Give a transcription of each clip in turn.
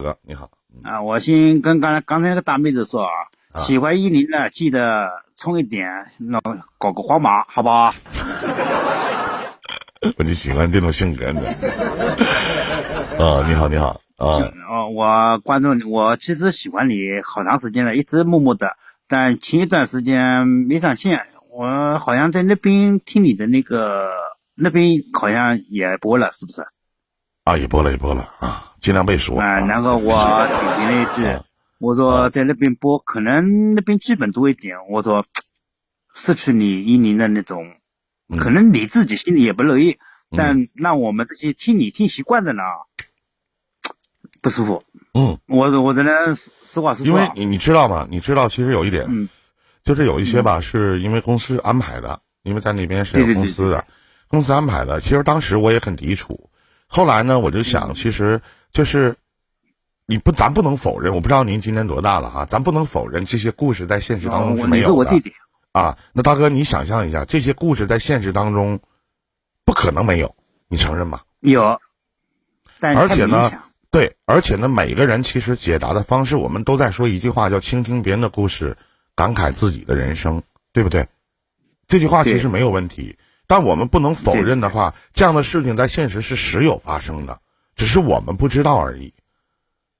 哥，你好。啊，我先跟刚才刚才那个大妹子说啊，喜欢依林的记得充一点，那搞个黄马，好不好？我就喜欢这种性格的。啊，你好，你好啊。哦，我关注你，我其实喜欢你好长时间了，一直默默的，但前一段时间没上线，我好像在那边听你的那个，那边好像也播了，是不是？啊，也播了，也播了啊，尽量背熟啊。然后我点评了一句，我说在那边播，可能那边剧本多一点。我说失去你依林的那种，可能你自己心里也不乐意，但让我们这些听你听习惯的呢，不舒服。嗯，我我只能实话实说。因为你你知道吗？你知道，其实有一点，嗯，就是有一些吧，是因为公司安排的，因为在那边是有公司的，公司安排的。其实当时我也很抵触。后来呢，我就想，其实就是，你不，咱不能否认。我不知道您今年多大了哈，咱不能否认这些故事在现实当中是没有的。我弟弟。啊，那大哥，你想象一下，这些故事在现实当中，不可能没有，你承认吗？有。而且呢，对，而且呢，每个人其实解答的方式，我们都在说一句话，叫倾听别人的故事，感慨自己的人生，对不对？这句话其实没有问题。但我们不能否认的话，这样的事情在现实是时有发生的，只是我们不知道而已。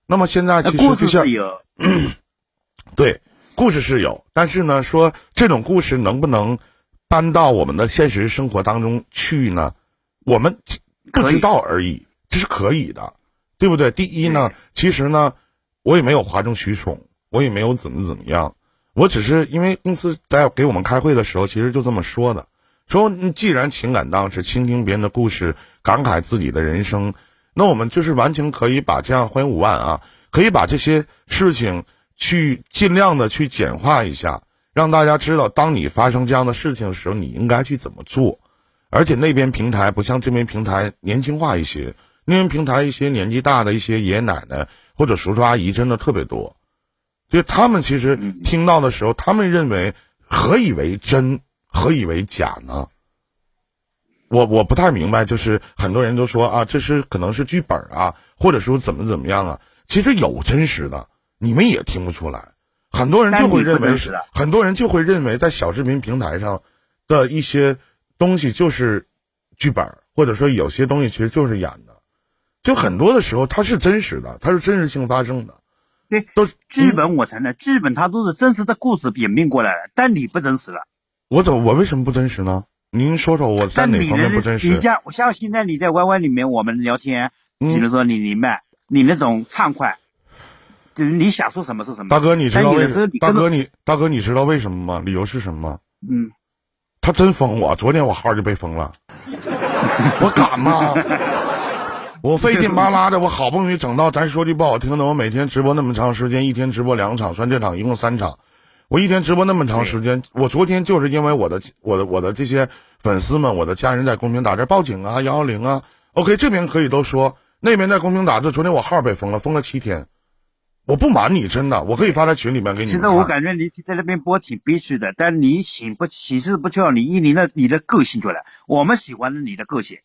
那么现在其实就像，对，故事是有，但是呢，说这种故事能不能搬到我们的现实生活当中去呢？我们不知道而已，这是可以的，对不对？第一呢，其实呢，我也没有哗众取宠，我也没有怎么怎么样，我只是因为公司在给我们开会的时候，其实就这么说的。说，既然情感当是倾听别人的故事，感慨自己的人生，那我们就是完全可以把这样欢迎五万啊，可以把这些事情去尽量的去简化一下，让大家知道，当你发生这样的事情的时候，你应该去怎么做。而且那边平台不像这边平台年轻化一些，那边平台一些年纪大的一些爷爷奶奶或者叔叔阿姨真的特别多，就他们其实听到的时候，他们认为何以为真。何以为假呢？我我不太明白，就是很多人都说啊，这是可能是剧本啊，或者说怎么怎么样啊。其实有真实的，你们也听不出来。很多人就会认为，很多人就会认为在小视频平台上的一些东西就是剧本，或者说有些东西其实就是演的。就很多的时候，它是真实的，它是真实性发生的。对，都是剧本，我承认，剧本它都是真实的故事演变过来的，但你不真实了。我怎么我为什么不真实呢？您说说我在哪方面不真实？你像像现在你在 Y Y 里面我们聊天，比如说你明白你那种畅快，就是你想说什么说什么。大哥，你知道为大哥你大哥你知道为什么吗？理由是什么吗？嗯，他真封我，昨天我号就被封了，我敢吗？我费劲巴拉的，我好不容易整到，咱说句不好听的，我每天直播那么长时间，一天直播两场，算这场一共三场。我一天直播那么长时间，我昨天就是因为我的我的我的这些粉丝们，我的家人在公屏打字报警啊，幺幺零啊。OK，这边可以都说，那边在公屏打字。昨天我号被封了，封了七天。我不瞒你，真的，我可以发在群里面给你。其实我感觉你在那边播挺憋屈的，但你喜不喜事不叫你依你的你的个性出来，我们喜欢你的个性。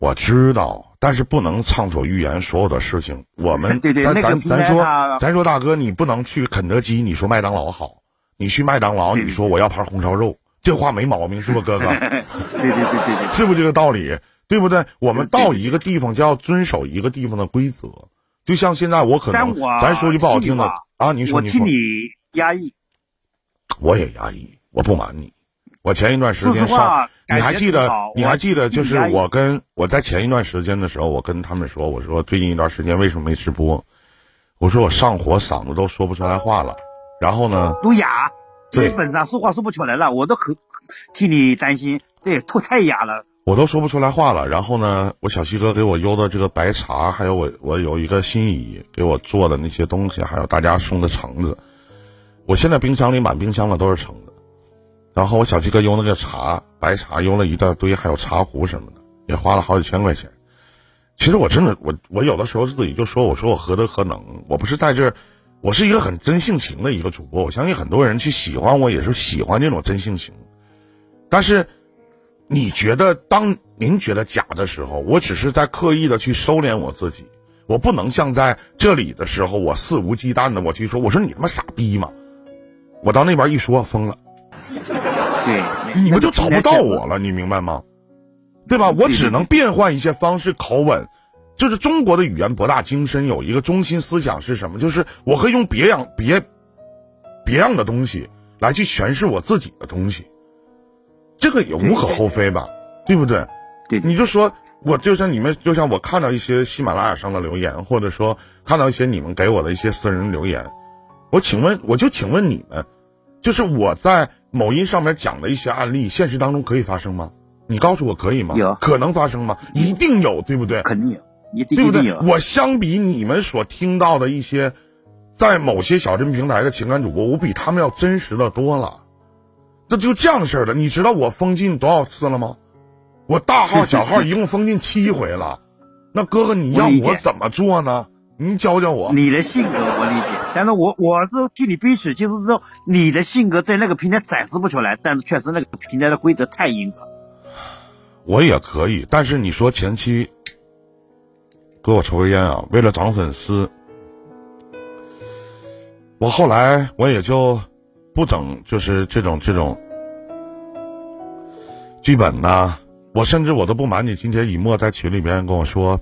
我知道，但是不能畅所欲言，所有的事情我们 对对，咱咱咱说咱说大哥，你不能去肯德基，你说麦当劳好。你去麦当劳，你说我要盘红烧肉，这话没毛病，是不哥哥？对对对对对，是不这个道理？对不对？我们到一个地方就要遵守一个地方的规则，就像现在我可能，咱说句不好听的啊，你说你说，我替你压抑，我也压抑，我不瞒你，我前一段时间上，你还记得？你还记得？就是我跟我在前一段时间的时候，我跟他们说，我说最近一段时间为什么没直播？我说我上火，嗓子都说不出来话了。然后呢？都哑，基本上说话说不出来了，我都可替你担心。对，吐太哑了，我都说不出来话了。然后呢，我小西哥给我邮的这个白茶，还有我我有一个心仪给我做的那些东西，还有大家送的橙子，我现在冰箱里满冰箱的都是橙子。然后我小西哥邮那个茶，白茶邮了一大堆，还有茶壶什么的，也花了好几千块钱。其实我真的，我我有的时候自己就说，我说我何德何能？我不是在这。我是一个很真性情的一个主播，我相信很多人去喜欢我也是喜欢这种真性情。但是，你觉得当您觉得假的时候，我只是在刻意的去收敛我自己，我不能像在这里的时候，我肆无忌惮的我去说，我说你他妈傻逼吗？我到那边一说疯了，对，你们就找不到我了，你明白吗？对吧？我只能变换一些方式口吻，就是中国的语言博大精深，有一个中心思想是什么？就是我可以用别样别别样的东西来去诠释我自己的东西，这个也无可厚非吧？对不对？对，你就说。我就像你们，就像我看到一些喜马拉雅上的留言，或者说看到一些你们给我的一些私人留言，我请问，我就请问你们，就是我在某音上面讲的一些案例，现实当中可以发生吗？你告诉我可以吗？有可能发生吗？一定有，对不对？肯定有，一定对不对？我相比你们所听到的一些，在某些小镇平台的情感主播，我比他们要真实的多了。这就这样式儿的，你知道我封禁多少次了吗？我大号 小号一共封禁七回了，那哥哥你让我怎么做呢？你教教我。你的性格我理解，但是我我是替你憋屈，就是说你的性格在那个平台展示不出来，但是确实那个平台的规则太严格。我也可以，但是你说前期，哥我抽根烟啊，为了涨粉丝，我后来我也就不整，就是这种这种剧本呐。我甚至我都不瞒你，今天以沫在群里边跟我说，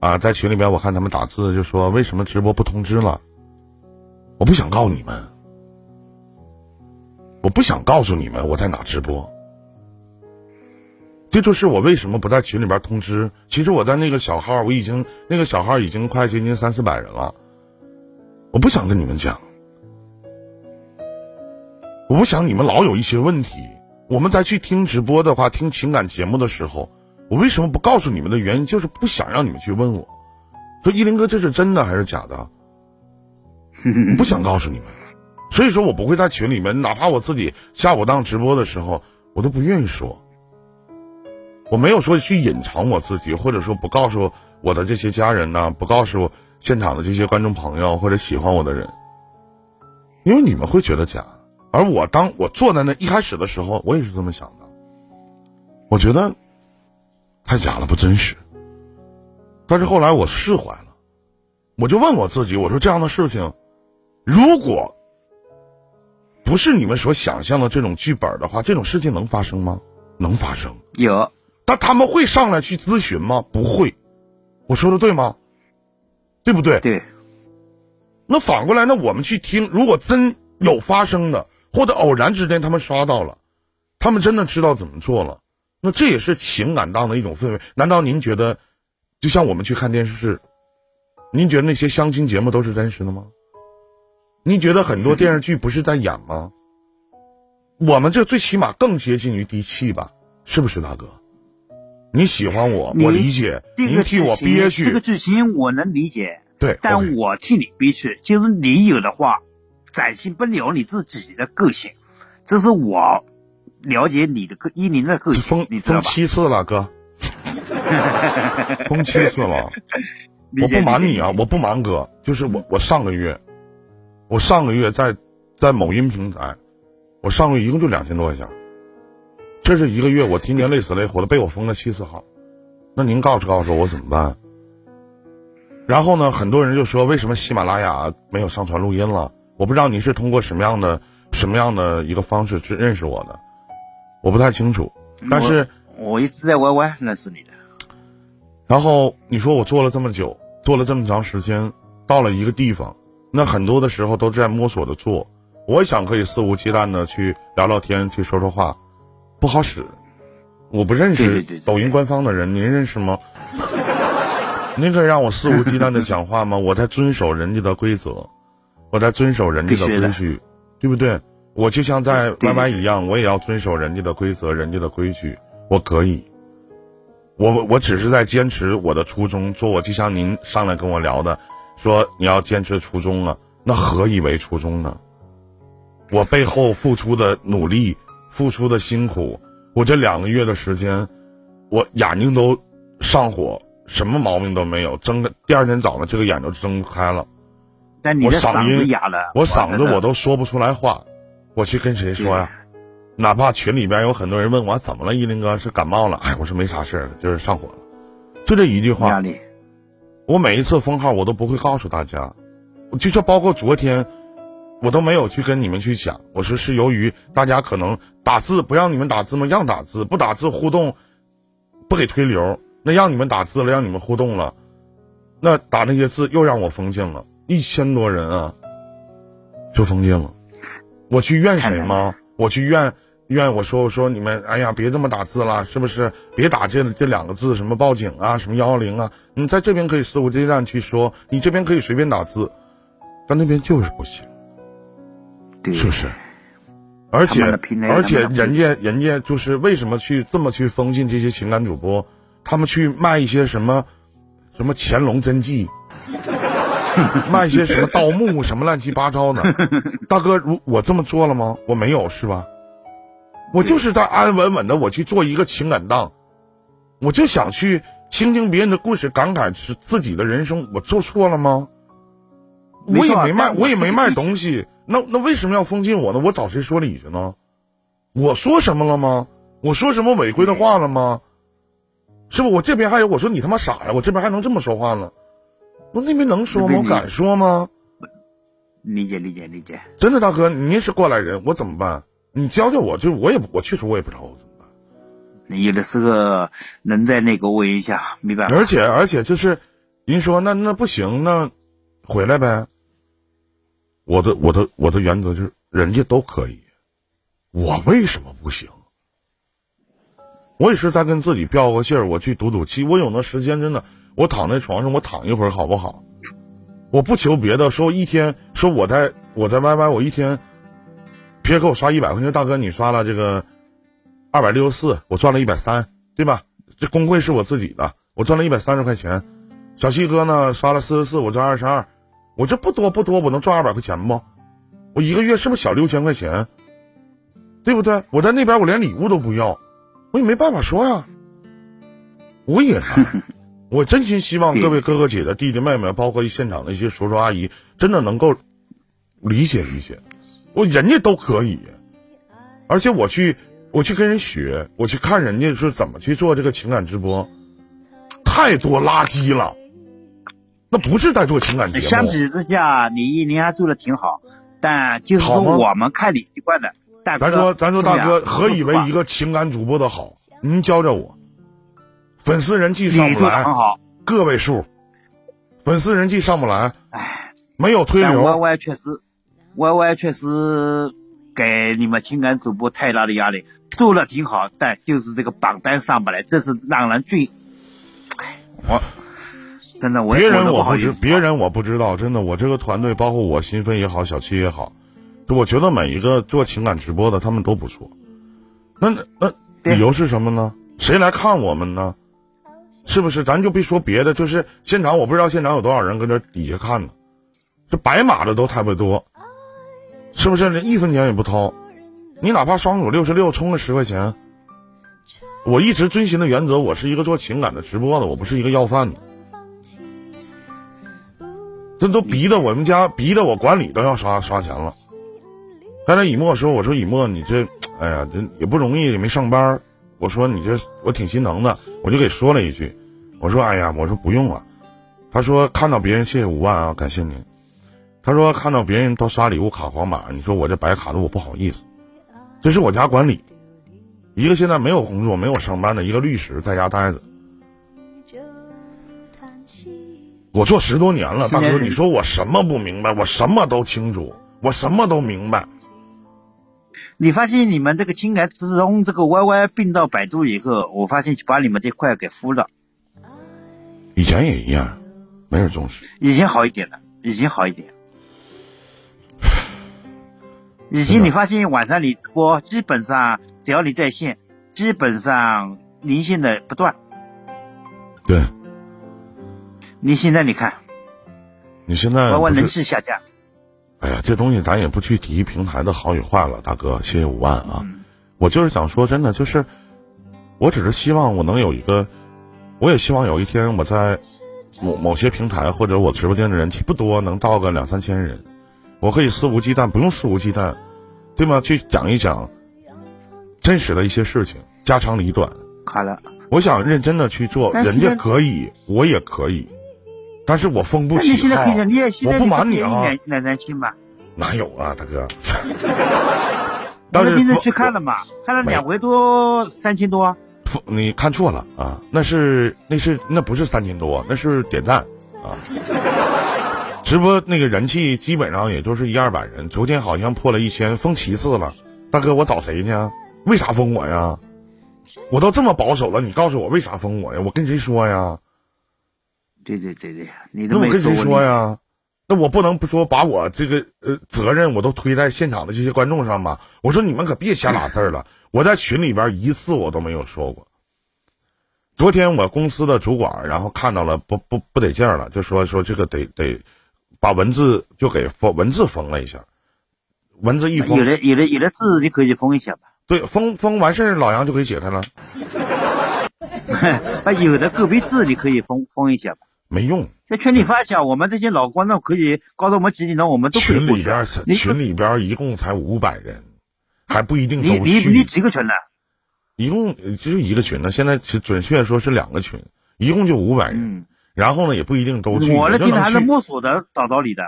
啊，在群里边我看他们打字就说为什么直播不通知了？我不想告你们，我不想告诉你们我在哪直播。这就是我为什么不在群里边通知。其实我在那个小号，我已经那个小号已经快接近三四百人了，我不想跟你们讲，我不想你们老有一些问题。我们再去听直播的话，听情感节目的时候，我为什么不告诉你们的原因，就是不想让你们去问我，说依林哥这是真的还是假的？我不想告诉你们，所以说我不会在群里面，哪怕我自己下午当直播的时候，我都不愿意说。我没有说去隐藏我自己，或者说不告诉我的这些家人呢，不告诉现场的这些观众朋友或者喜欢我的人，因为你们会觉得假。而我当我坐在那一开始的时候，我也是这么想的。我觉得太假了，不真实。但是后来我释怀了，我就问我自己：我说这样的事情，如果不是你们所想象的这种剧本的话，这种事情能发生吗？能发生。有。但他们会上来去咨询吗？不会。我说的对吗？对不对？对。那反过来，那我们去听，如果真有发生的。或者偶然之间他们刷到了，他们真的知道怎么做了，那这也是情感当的一种氛围。难道您觉得，就像我们去看电视，您觉得那些相亲节目都是真实的吗？您觉得很多电视剧不是在演吗？我们这最起码更接近于低气吧？是不是大哥？你喜欢我，我理解。您替我憋屈，这个剧情我能理解。对，但我替你憋屈，就是你有的话。展现不了你自己的个性，这是我了解你的个依林的个性，封封七次了，哥，封七次了。我不瞒你啊，我不瞒哥，就是我我上个月，我上个月在在某音平台，我上个月一共就两千多块钱，这是一个月我天天累死累活的被我封了七次号，那您告诉告诉我怎么办？然后呢，很多人就说为什么喜马拉雅没有上传录音了？我不知道你是通过什么样的什么样的一个方式去认识我的，我不太清楚。但是我一直在 YY 认识你的。然后你说我做了这么久，做了这么长时间，到了一个地方，那很多的时候都在摸索着做。我想可以肆无忌惮的去聊聊天，去说说话，不好使。我不认识抖音官方的人，您认识吗？您可以让我肆无忌惮的讲话吗？我在遵守人家的规则。我在遵守人家的规矩，对不对？我就像在 Y Y 一样，我也要遵守人家的规则、人家的规矩。我可以，我我只是在坚持我的初衷，做我就像您上来跟我聊的，说你要坚持初衷了，那何以为初衷呢？我背后付出的努力、付出的辛苦，我这两个月的时间，我眼睛都上火，什么毛病都没有，睁开第二天早上这个眼就睁开了。我嗓音哑了，我嗓子我都说不出来话，我去跟谁说呀？哪怕群里边有很多人问我怎么了，依林哥是感冒了？哎，我说没啥事儿，就是上火了，就这一句话。压力，我每一次封号我都不会告诉大家，就说包括昨天，我都没有去跟你们去讲。我说是由于大家可能打字不让你们打字吗？让打字不打字互动，不给推流。那让你们打字了，让你们互动了，那打那些字又让我封禁了，一千多人啊，就封禁了。我去怨谁吗？我去怨怨我说我说你们哎呀别这么打字了，是不是？别打这这两个字，什么报警啊，什么幺幺零啊？你在这边可以肆无忌惮去说，你这边可以随便打字，但那边就是不行，是不是？而且而且人家人家就是为什么去这么去封禁这些情感主播？他们去卖一些什么什么乾隆真迹。卖一些什么盗墓什么乱七八糟的，大哥，如我这么做了吗？我没有是吧？我就是在安安稳稳的我去做一个情感档，我就想去倾听别人的故事，感慨是自己的人生，我做错了吗？我也没卖，我也没卖东西，那那为什么要封禁我呢？我找谁说理去呢？我说什么了吗？我说什么违规的话了吗？是不？我这边还有，我说你他妈傻呀！我这边还能这么说话呢？我那边能说吗？我敢说吗？理解理解理解。真的，大哥，您是过来人，我怎么办？你教教我，就我也我确实我也不知道我怎么办。你有的时候能在那个问一下，没办法。而且而且就是，您说那那不行，那回来呗。我的我的我的原则就是，人家都可以，我为什么不行？我也是在跟自己飙个劲儿，我去赌赌气。我有那时间，真的。我躺在床上，我躺一会儿好不好？我不求别的，说一天，说我在我在 YY，我一天，别给我刷一百块钱，大哥你刷了这个二百六十四，我赚了一百三，对吧？这工会是我自己的，我赚了一百三十块钱。小西哥呢刷了四十四，我赚二十二，我这不多不多，我能赚二百块钱吗？我一个月是不是小六千块钱？对不对？我在那边我连礼物都不要，我也没办法说呀，我也 难。我真心希望各位哥哥姐姐、弟弟妹妹，包括现场的一些叔叔阿姨，真的能够理解理解。我人家都可以，而且我去我去跟人学，我去看人家是怎么去做这个情感直播，太多垃圾了。那不是在做情感节目。相比之下，你你还做的挺好，但就是说我们看你习惯的。咱说咱说大哥，何以为一个情感主播的好？您教教我。粉丝人气上不来，个位数，粉丝人气上不来，哎，没有推流。Y Y 确实，Y Y 确实给你们情感主播太大的压力，做的挺好，但就是这个榜单上不来，这是让人最，哎，我真的我别人我不知，别人我不知道，真的，我这个团队包括我新飞也好，小七也好，我觉得每一个做情感直播的他们都不错，那那理由是什么呢？谁来看我们呢？是不是？咱就别说别的，就是现场，我不知道现场有多少人搁这底下看呢。这白马的都特别多，是不是？连一分钱也不掏，你哪怕双手六十六充个十块钱。我一直遵循的原则，我是一个做情感的直播的，我不是一个要饭的。这都逼得我们家，逼得我管理都要刷刷钱了。刚才以沫说：“我说以沫，你这，哎呀，这也不容易，也没上班。”我说你这我挺心疼的，我就给说了一句，我说哎呀，我说不用了。他说看到别人谢谢五万啊，感谢您。他说看到别人都刷礼物卡黄马，你说我这白卡的我不好意思。这是我家管理，一个现在没有工作、没有上班的一个律师在家待着。我做十多年了，大哥，你说我什么不明白？我什么都清楚，我什么都明白。你发现你们这个情感自从这个 YY 并到百度以后，我发现就把你们这块给敷了。以前也一样，没人重视。以前好一点了，以前好一点。以前你发现晚上你播，基本上只要你在线，基本上连线的不断。对。你现在你看，你现在 YY 人气下降。哎呀，这东西咱也不去提平台的好与坏了，大哥，谢谢五万啊！我就是想说，真的就是，我只是希望我能有一个，我也希望有一天我在某某些平台或者我直播间的人气不多，能到个两三千人，我可以肆无忌惮，不用肆无忌惮，对吗？去讲一讲真实的一些事情，家长里短。好了。我想认真的去做，人家可以，我也可以。但是我封不起。你现在可以，你也现在我不瞒你啊，两两千吧？哪有啊，大哥？我那天去看了嘛，看了两回多三千多。你看错了啊，那是那是那不是三千多，那是点赞啊。直播那个人气基本上也就是一二百人，昨天好像破了一千，封七次了。大哥，我找谁呢？为啥封我呀？我都这么保守了，你告诉我为啥封我呀？我跟谁说呀？对对对对，你都没跟谁说呀？那我不能不说把我这个呃责任我都推在现场的这些观众上吧？我说你们可别瞎打字了，我在群里边一次我都没有说过。昨天我公司的主管然后看到了不不不得劲了，就说说这个得得。把文字就给封文字封了一下，文字一封，有的有的有的字你可以封一下吧。对，封封完事儿，老杨就可以解开了。那有的个别字你可以封封一下吧。没用，在群里发一下，我们这些老观众可以告诉我们几点钟，我们都可以群里边群里边一共才五百人，还不一定都你你你几个群呢？一共就是一个群呢。现在准确说是两个群，一共就五百人。然后呢，也不一定都去。我的平台是摸索的找到你的，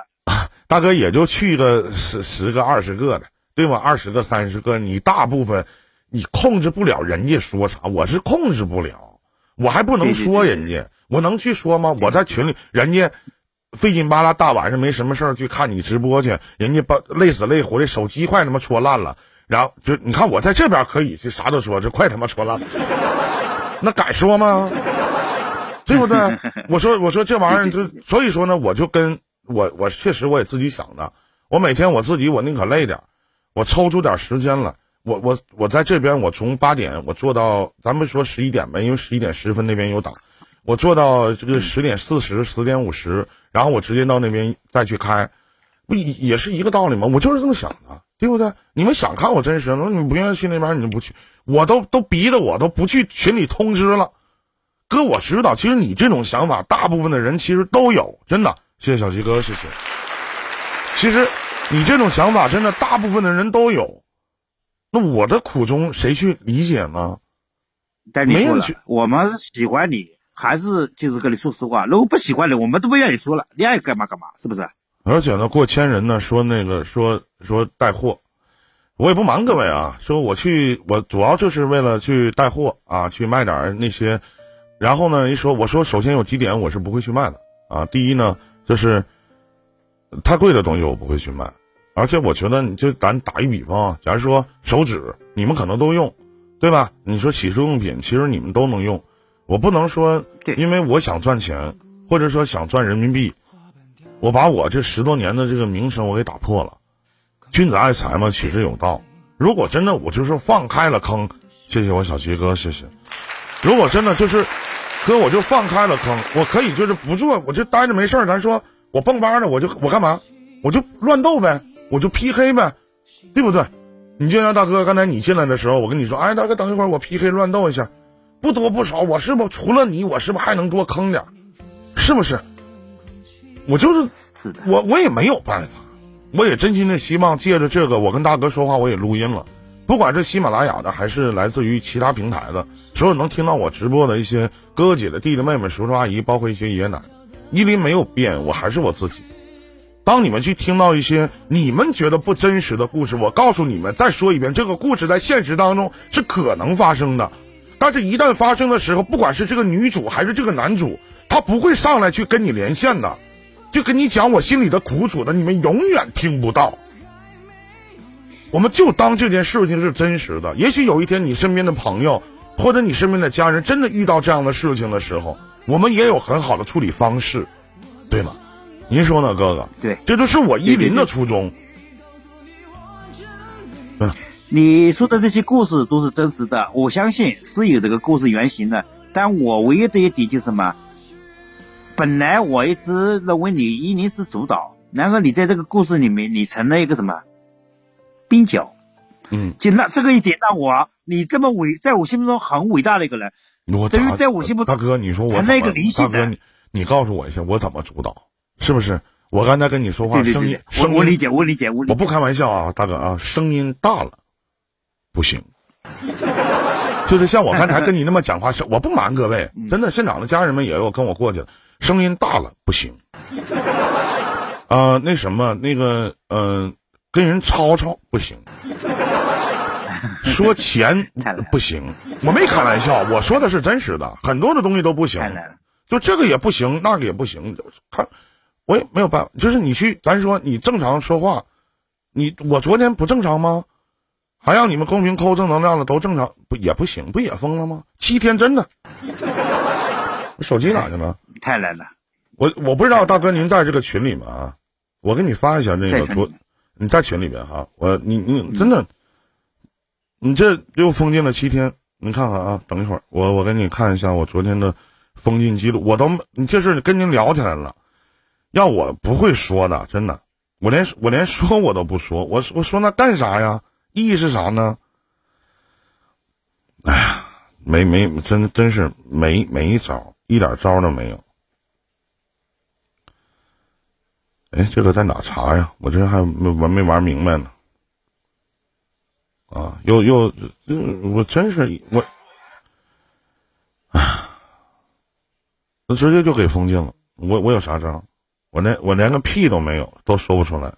大哥也就去个十十个二十个的，对吧？二十个三十个，你大部分你控制不了人家说啥，我是控制不了，我还不能说人家，我能去说吗？我在群里，人家费劲巴拉大晚上没什么事儿去看你直播去，人家把累死累活的手机快他妈戳烂了，然后就你看我在这边可以就啥都说，这快他妈戳烂，那敢说吗？对不对？我说我说这玩意儿就 所以说呢，我就跟我我确实我也自己想的，我每天我自己我宁可累点，我抽出点时间了，我我我在这边我从八点我做到咱们说十一点呗，因为十一点十分那边有档，我做到这个十点四十十点五十，然后我直接到那边再去开，不也也是一个道理吗？我就是这么想的，对不对？你们想看我真实，那你不愿意去那边你就不去，我都都逼得我都不去群里通知了。哥，我知道，其实你这种想法，大部分的人其实都有，真的。谢谢小鸡哥，谢谢。其实你这种想法，真的大部分的人都有。那我的苦衷谁去理解呢？没人去。我们喜欢你，还是就是跟你说实话。如果不喜欢你，我们都不愿意说了。你爱干嘛干嘛，是不是？而且呢，过千人呢，说那个说说带货，我也不瞒各位啊，说我去，我主要就是为了去带货啊，去卖点那些。然后呢，一说我说，首先有几点我是不会去卖的啊。第一呢，就是太贵的东西我不会去卖，而且我觉得，你就咱打一比方啊，假如说手纸，你们可能都用，对吧？你说洗漱用品，其实你们都能用。我不能说，因为我想赚钱，或者说想赚人民币，我把我这十多年的这个名声我给打破了。君子爱财嘛，取之有道。如果真的我就是放开了坑，谢谢我小齐哥，谢谢。如果真的就是。哥，我就放开了坑，我可以就是不做，我就待着没事儿。咱说，我蹦吧的，我就我干嘛？我就乱斗呗，我就 PK 呗，对不对？你就像大哥刚才你进来的时候，我跟你说，哎，大哥等一会儿，我 PK 乱斗一下，不多不少，我是不除了你，我是不是还能多坑点？是不是？我就是我我也没有办法，我也真心的希望借着这个，我跟大哥说话，我也录音了。不管是喜马拉雅的，还是来自于其他平台的，所有能听到我直播的一些哥哥姐姐、弟弟妹妹、叔叔阿姨，包括一些爷爷奶奶，依林没有变，我还是我自己。当你们去听到一些你们觉得不真实的故事，我告诉你们，再说一遍，这个故事在现实当中是可能发生的，但是一旦发生的时候，不管是这个女主还是这个男主，他不会上来去跟你连线的，就跟你讲我心里的苦楚的，你们永远听不到。我们就当这件事情是真实的。也许有一天，你身边的朋友或者你身边的家人真的遇到这样的事情的时候，我们也有很好的处理方式，对吗？您说呢，哥哥？对，这都是我依林的初衷。嗯，你说的这些故事都是真实的，我相信是有这个故事原型的。但我唯一的一点就是什么？本来我一直认为你依林是主导，然后你在这个故事里面，你成了一个什么？冰角，嗯，就那这个一点让我，你这么伟，在我心目中很伟大的一个人，我等于在我心目中，大哥，你说我成了一个灵性大哥，你你告诉我一下，我怎么主导？是不是？我刚才跟你说话声音，我我理解，我理解，我我不开玩笑啊，大哥啊，声音大了不行，就是像我刚才跟你那么讲话，是 我不瞒各位，真的，现场的家人们也有跟我过去了，声音大了不行。啊，那什么，那个，嗯，跟人吵吵不行。说钱不行，我没开玩笑，我说的是真实的，很多的东西都不行。就这个也不行，那个也不行，看我也没有办法。就是你去，咱说你正常说话，你我昨天不正常吗？还让你们公屏扣正能量的都正常，不也不行？不也疯了吗？七天真的，我手机哪去了？太难了。我我不知道大哥您在这个群里吗啊，我给你发一下那个昨你在群里面哈，我你你真的，你这又封禁了七天，你看看啊，等一会儿我我给你看一下我昨天的。封禁记录，我都你这事跟您聊起来了，要我不会说的，真的，我连我连说我都不说，我我说那干啥呀？意义是啥呢？哎呀，没没真真是没没招，一点招都没有。哎，这个在哪查呀？我这还没玩没玩明白呢。啊，又又，我真是我。啊那直接就给封禁了，我我有啥招？我连我连个屁都没有，都说不出来。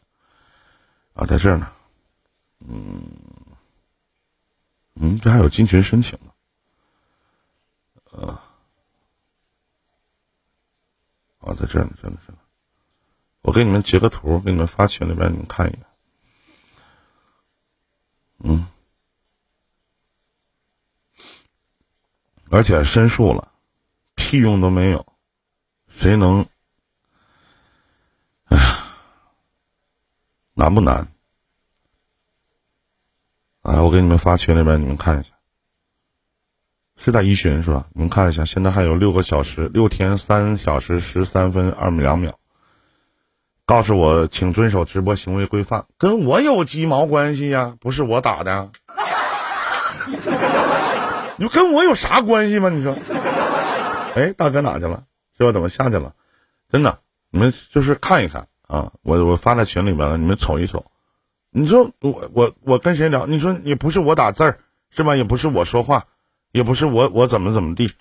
啊，在这儿呢，嗯，嗯，这还有进群申请呢，呃，啊，在这儿呢，真的是，我给你们截个图，给你们发群里边，你们看一眼。嗯，而且申诉了。屁用都没有，谁能？哎呀，难不难？哎，我给你们发群里边，你们看一下，是在一群是吧？你们看一下，现在还有六个小时，六天三小时十三分二两秒。告诉我，请遵守直播行为规范，跟我有鸡毛关系呀？不是我打的，你跟我有啥关系吗？你说？哎，大哥哪去了？这怎么下去了？真的，你们就是看一看啊！我我发在群里面了，你们瞅一瞅。你说我我我跟谁聊？你说也不是我打字儿是吧？也不是我说话，也不是我我怎么怎么地。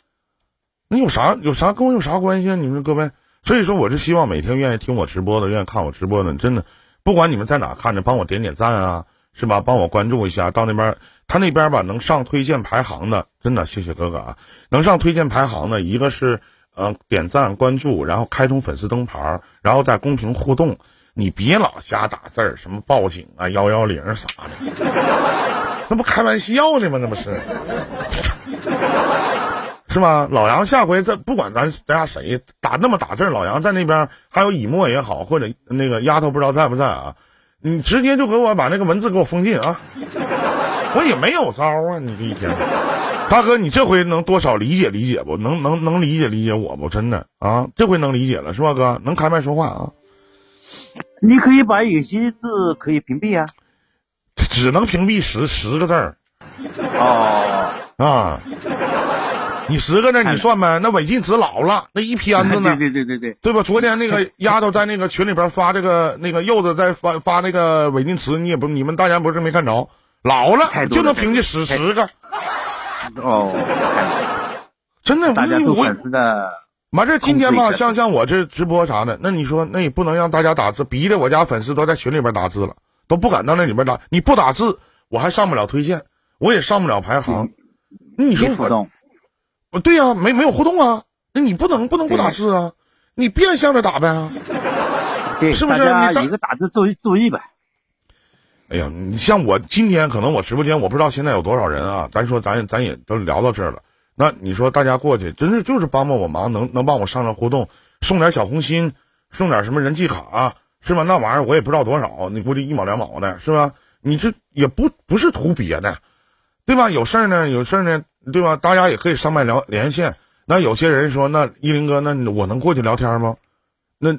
那有啥有啥跟我有啥关系啊？你们各位，所以说我是希望每天愿意听我直播的，愿意看我直播的，真的，不管你们在哪看着，帮我点点赞啊，是吧？帮我关注一下，到那边。他那边吧，能上推荐排行的，真的谢谢哥哥啊！能上推荐排行的，一个是呃点赞关注，然后开通粉丝灯牌，然后在公屏互动。你别老瞎打字儿，什么报警啊、幺幺零啥的，那不开玩笑呢吗？那不是，是吧？老杨下回这不管咱咱家谁打那么打字，老杨在那边还有以沫也好，或者那个丫头不知道在不在啊？你直接就给我把那个文字给我封禁啊！我也没有招啊！你这一天，大哥，你这回能多少理解理解不？能能能理解理解我不？真的啊，这回能理解了是吧，哥？能开麦说话啊？你可以把有些字可以屏蔽啊，只能屏蔽十十个字儿。哦啊，你十个字你算呗？那违禁词老了，那一篇子呢？对对对对对，对吧？昨天那个丫头在那个群里边发这个，那个柚子在发发那个违禁词，你也不你们大家不是没看着？老了就能屏蔽十十个，哦，真的，大家做粉丝的。完事今天吧，像像我这直播啥的，那你说那也不能让大家打字，逼的我家粉丝都在群里边打字了，都不敢到那里边打。你不打字，我还上不了推荐，我也上不了排行。你说互动？对呀，没没有互动啊？那你不能不能不打字啊？你变相的打呗，是不是？你一个打字注意注意呗。哎呀，你像我今天可能我直播间我不知道现在有多少人啊，咱说咱咱也都聊到这儿了，那你说大家过去真是就是帮帮我忙，能能帮我上上互动，送点小红心，送点什么人气卡是吧？那玩意儿我也不知道多少，你估计一毛两毛的是吧？你这也不不是图别的，对吧？有事儿呢，有事儿呢，对吧？大家也可以上麦聊连线。那有些人说，那依林哥，那我能过去聊天吗？那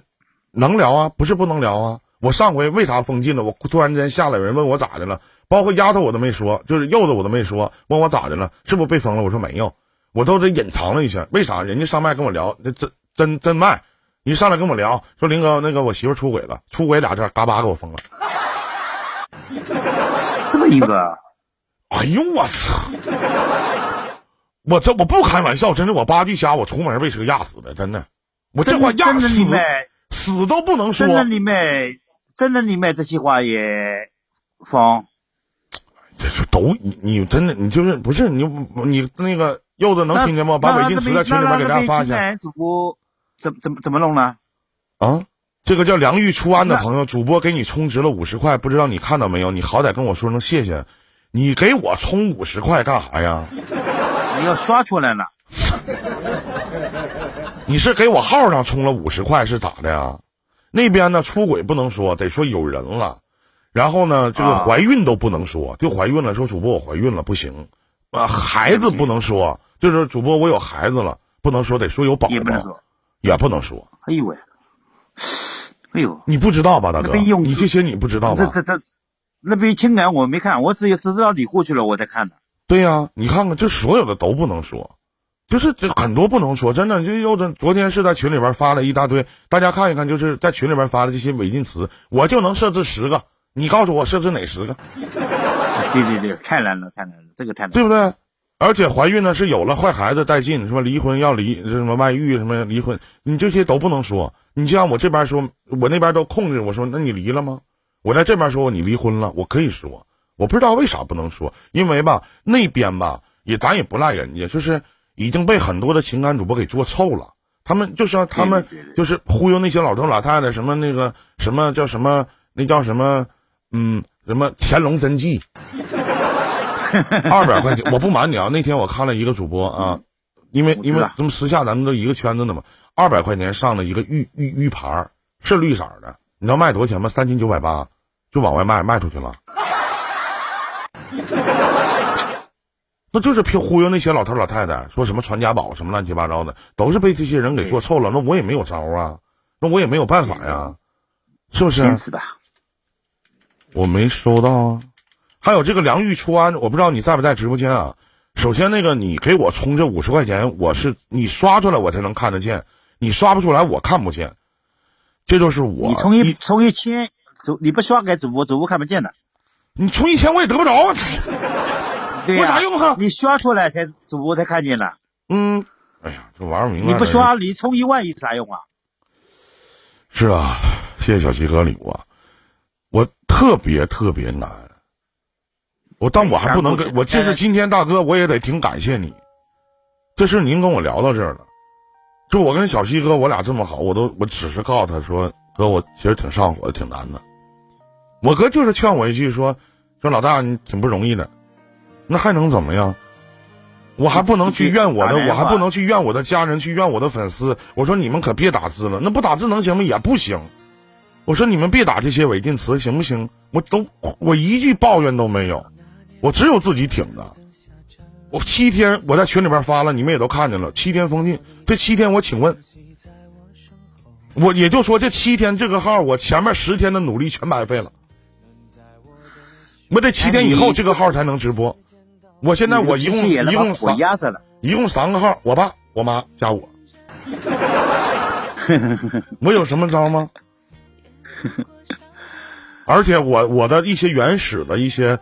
能聊啊，不是不能聊啊。我上回为啥封禁了？我突然间下来，有人问我咋的了，包括丫头我都没说，就是柚子我都没说，问我咋的了，是不是被封了？我说没有，我都得隐藏了一下。为啥？人家上麦跟我聊，那真真真麦，一上来跟我聊，说林哥那个我媳妇出轨了，出轨俩字，嘎巴给我封了。这么一个？哎呦我操！我这我不开玩笑，真的，我八句瞎，我出门被车压死的，真的。我这话压死死都不能说。真人里面，真的你买这些话也疯。这是都你你真的你就是不是你你那个柚子能听见吗？把韦静词在群里面给大家发一下。主播怎怎么怎么弄呢？啊，这个叫梁玉初安的朋友，主播给你充值了五十块，不知道你看到没有？你好歹跟我说声谢谢。你给我充五十块干啥呀？你要刷出来了。你是给我号上充了五十块是咋的呀？那边呢出轨不能说，得说有人了。然后呢，这个怀孕都不能说，就怀孕了说主播我怀孕了不行。啊，孩子不能说，就是主播我有孩子了不能说，得说有宝宝。也不能说。也不能说。哎呦喂！哎呦，你不知道吧，大哥？你这些你不知道吧？这这这，那边情感我没看，我只有只知道你过去了我才看的。对呀，你看看这所有的都不能说。就是这很多不能说，真的就又这昨天是在群里边发了一大堆，大家看一看，就是在群里边发的这些违禁词，我就能设置十个，你告诉我设置哪十个？对对对，太难了，太难了，这个太难，对不对？而且怀孕呢是有了坏孩子带劲，什么离婚要离，什么外遇，什么离婚，你这些都不能说。你像我这边说，我那边都控制，我说那你离了吗？我在这边说你离婚了，我可以说，我不知道为啥不能说，因为吧那边吧也咱也不赖人家，就是。已经被很多的情感主播给做臭了，他们就是他们就是忽悠那些老头老太太，什么那个什么叫什么那叫什么，嗯，什么乾隆真迹，二百块钱，我不瞒你啊，那天我看了一个主播啊，因为因为咱们私下咱们都一个圈子的嘛，二百块钱上了一个玉玉玉牌，是绿色的，你知道卖多少钱吗？三千九百八，就往外卖卖出去了。那就是骗忽悠那些老头老太太，说什么传家宝什么乱七八糟的，都是被这些人给做臭了。那我也没有招啊，那我也没有办法呀，是不是？我没收到啊。还有这个梁玉初安，我不知道你在不在直播间啊。首先，那个你给我充这五十块钱，我是你刷出来我才能看得见，你刷不出来我看不见。这就是我。你充一充一千，主你不刷给主播，主播看不见的。你充一千我也得不着啊。有啥用哈？你刷出来才主播才看见了。嗯，哎呀，这玩意儿明白。你不刷，你充一万有啥用啊？是啊，谢谢小七哥礼物啊！我特别特别难，我但我还不能跟我，这是今天大哥，我也得挺感谢你。这事您跟我聊到这儿了，就我跟小西哥，我俩这么好，我都我只是告诉他说，哥，我其实挺上火的，挺难的。我哥就是劝我一句说，说老大你挺不容易的。那还能怎么样？我还不能去怨我的，我还不能去怨我的家人，去怨我的粉丝。我说你们可别打字了，那不打字能行吗？也不行。我说你们别打这些违禁词，行不行？我都我一句抱怨都没有，我只有自己挺的。我七天我在群里边发了，你们也都看见了。七天封禁，这七天我请问，我也就说这七天这个号，我前面十天的努力全白费了。我得七天以后这个号才能直播。我现在我一共一共三，一共三个号，我爸、我妈加我。我有什么招吗？而且我我的一些原始的一些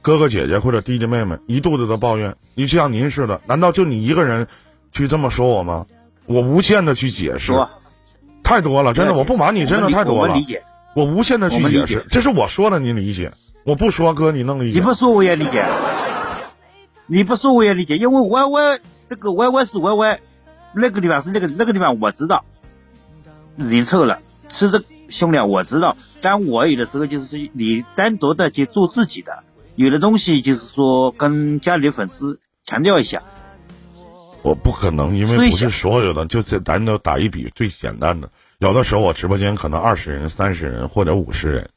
哥哥姐姐或者弟弟妹妹一肚子的抱怨，你就像您似的，难道就你一个人去这么说我吗？我无限的去解释，太多了，真的，我不瞒你，真的太多了。我无限的去解释，这是我说的，你理解。我不说，哥，你能理解？你不说我也理解。你不说我也理解，因为 Y Y 这个 Y Y 是 Y Y，那个地方是那个那个地方我知道，你错了，是这兄弟我知道，但我有的时候就是你单独的去做自己的，有的东西就是说跟家里的粉丝强调一下。我不可能，因为不是所有的，就是咱都打一笔最简单的，有的时候我直播间可能二十人、三十人或者五十人。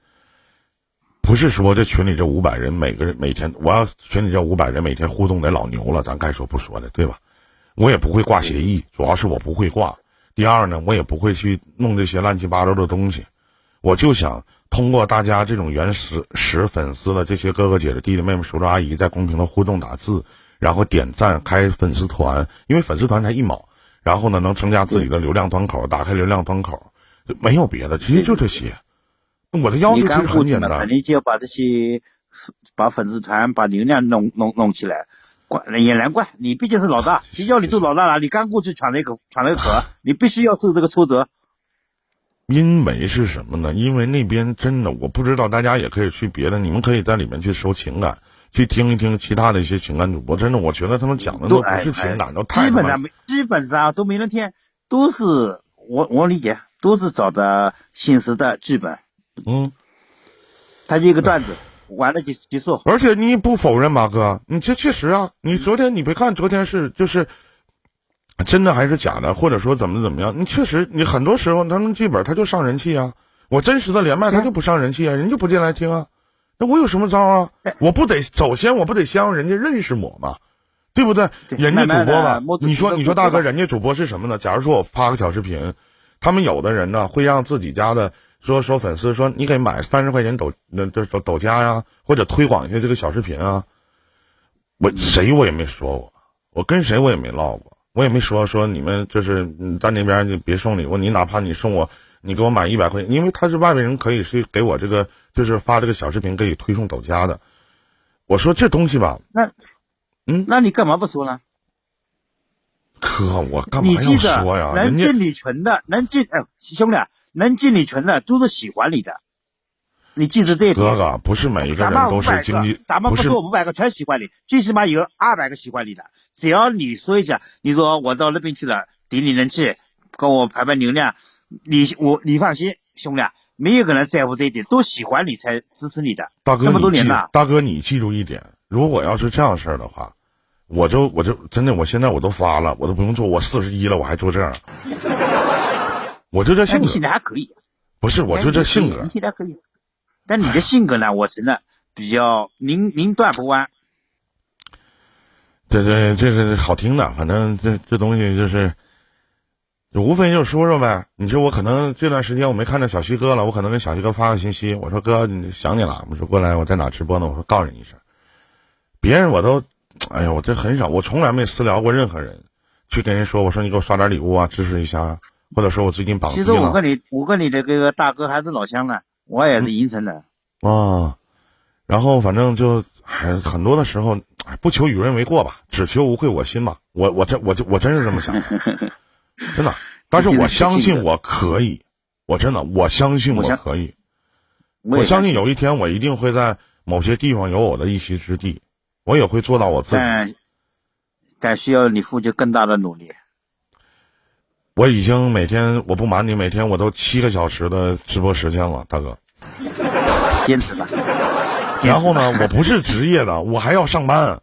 不是说这群里这五百人每个人每天，我要群里这五百人每天互动得老牛了，咱该说不说的，对吧？我也不会挂协议，主要是我不会挂。第二呢，我也不会去弄这些乱七八糟的东西。我就想通过大家这种原始始粉丝的这些哥哥姐姐、弟弟妹妹、叔叔阿姨在公屏的互动打字，然后点赞、开粉丝团，因为粉丝团才一毛，然后呢能增加自己的流量端口，打开流量端口，没有别的，其实就这些。我的要求其很简单，肯定就要把这些把粉丝团、把流量弄弄弄起来。怪也难怪，你毕竟是老大，谁叫你做老大了？你刚过去闯了一口，闯了一口，你必须要受这个挫折。因为是什么呢？因为那边真的，我不知道，大家也可以去别的，你们可以在里面去收情感，去听一听其他的一些情感主播。真的，我觉得他们讲的都不是情感，都基本上没，基本上都没人听，都是我我理解，都是找的现实的剧本。嗯，他就一个段子，完了就结束。而且你不否认吧，哥，你这确实啊，你昨天你别看昨天是就是。真的还是假的，或者说怎么怎么样？你确实，你很多时候他们剧本他就上人气啊。我真实的连麦他就不上人气啊，人就不进来听啊。那我有什么招啊？我不得首先我不得先让人家认识我嘛，对不对？人家主播吧，你说你说大哥，人家主播是什么呢？假如说我发个小视频，他们有的人呢会让自己家的说说粉丝说你给买三十块钱抖那这抖抖加呀，或者推广一下这个小视频啊。我谁我也没说过，我跟谁我也没唠过。我也没说说你们就是在那边就别送礼物，你哪怕你送我，你给我买一百块钱，因为他是外边人，可以是给我这个就是发这个小视频可以推送抖加的。我说这东西吧，那，嗯，那你干嘛不说呢？哥，我干嘛要说呀？能进你群的，能进哎，兄弟，能进你群的都是喜欢你的，你记住这点。哥哥，不是每一个人都是经济，咱们不说五百个全喜欢你，最起码有二百个喜欢你的。只要你说一下，你说我到那边去了，顶你人气，跟我排排流量，你我你放心，兄弟，没有个人在乎这一点，都喜欢你才支持你的。大哥，这么多年了，大哥你记住一点，如果要是这样事儿的话，我就我就真的，我现在我都发了，我都不用做，我四十一了，我还做这样，我就这性格。现在还可以。不是，我就这性格。现在可以。但你的性格呢？我承认比较宁宁断不弯。对对这个好听的，反正这这东西就是，就无非就是说说呗。你说我可能这段时间我没看到小西哥了，我可能给小西哥发个信息，我说哥，你想你了。我说过来，我在哪直播呢？我说告诉你一声。别人我都，哎呀，我这很少，我从来没私聊过任何人，去跟人说，我说你给我刷点礼物啊，支持一下，或者说我最近榜。其实我跟你，我跟你的这个大哥还是老乡呢，我也是银城的。啊，然后反正就还很多的时候。不求与人为过吧，只求无愧我心吧。我我这我就我真是这么想的，真的。但是我相信我可以，我真的我相信我可以。我相信有一天我一定会在某些地方有我的一席之地，我也会做到我自己。但需要你付出更大的努力。我已经每天，我不瞒你，每天我都七个小时的直播时间了，大哥。坚持吧。然后呢？我不是职业的，我还要上班。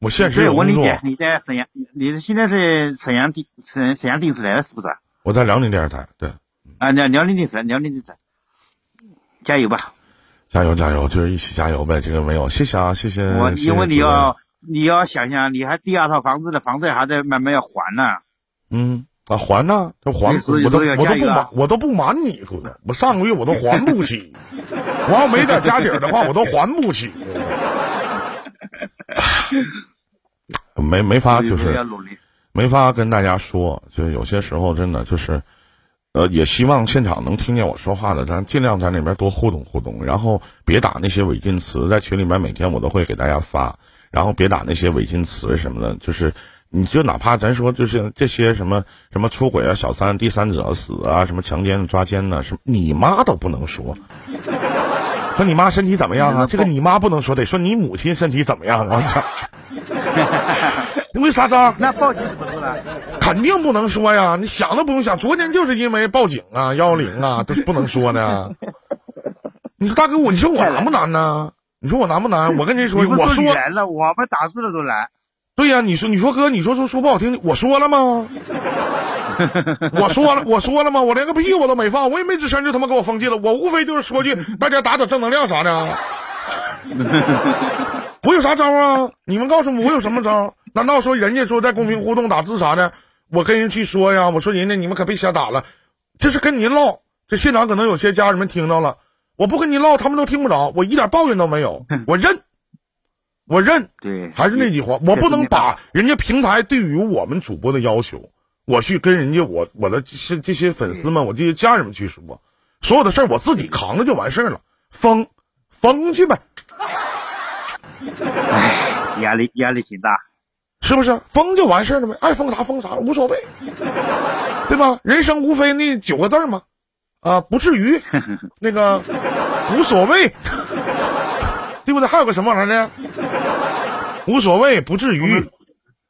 我现实有工作。我理解你在沈阳，你现在在沈阳电沈沈阳电视台是不是？我在辽宁电视台，对。啊，辽辽宁电视台，辽宁电视台，加油吧！加油加油，就是一起加油呗。这个没有，谢谢啊，谢谢。我因为你要你要想想，你还第二套房子的房贷还在慢慢要还呢。嗯。啊，还呢？这还我都我都不瞒我都不瞒你哥，我上个月我都还不起。我要没点家底儿的话，我都还不起。没没法，就是没法跟大家说。就有些时候真的就是，呃，也希望现场能听见我说话的，咱尽量在那边多互动互动，然后别打那些违禁词。在群里面每天我都会给大家发，然后别打那些违禁词什么的，就是。你就哪怕咱说就是这些什么什么出轨啊、小三、第三者死啊、什么强奸、抓奸呢，什么你妈都不能说。说你妈身体怎么样啊？这个你妈不能说，得说你母亲身体怎么样啊？我操！你为啥招？那报警怎么说呢？肯定不能说呀！你想都不用想，昨天就是因为报警啊、幺幺零啊，都是不能说的。你说大哥，我你说我难不难呢？你说我难不难？我跟谁说，我说了，我们打字的都难。对呀，你说你说哥，你说说说不好听，我说了吗？我说了，我说了吗？我连个屁我都没放，我也没吱声，就他妈给我封禁了。我无非就是说句大家打打正能量啥的。我有啥招啊？你们告诉我，我有什么招？难道说人家说在公屏互动打字啥的，我跟人去说呀？我说人家你们可别瞎打了，这是跟您唠。这现场可能有些家人们听到了，我不跟您唠，他们都听不着，我一点抱怨都没有，我认。我认，对，还是那句话，我不能把人家平台对于我们主播的要求，我去跟人家我我的这这些粉丝们，我这些家人们去说，所有的事儿我自己扛着就完事儿了，封封去呗。唉，压力压力挺大，是不是？封就完事儿了呗，爱封啥封啥，无所谓，对吧？人生无非那九个字嘛，啊，不至于，那个无所谓，对不对？还有个什么玩意儿呢？无所谓，不至于，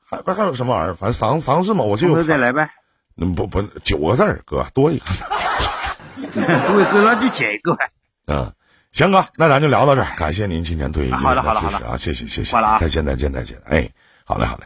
还还有什么玩意儿？反正三三个字嘛，我就再来呗。那，不不，九个字哥多一个。各位哥，那就减一个呗。嗯，行哥，那咱就聊到这儿。感谢您今天对好的好的好的啊，谢谢谢谢。挂了啊，再见再见再见。哎，好嘞好嘞。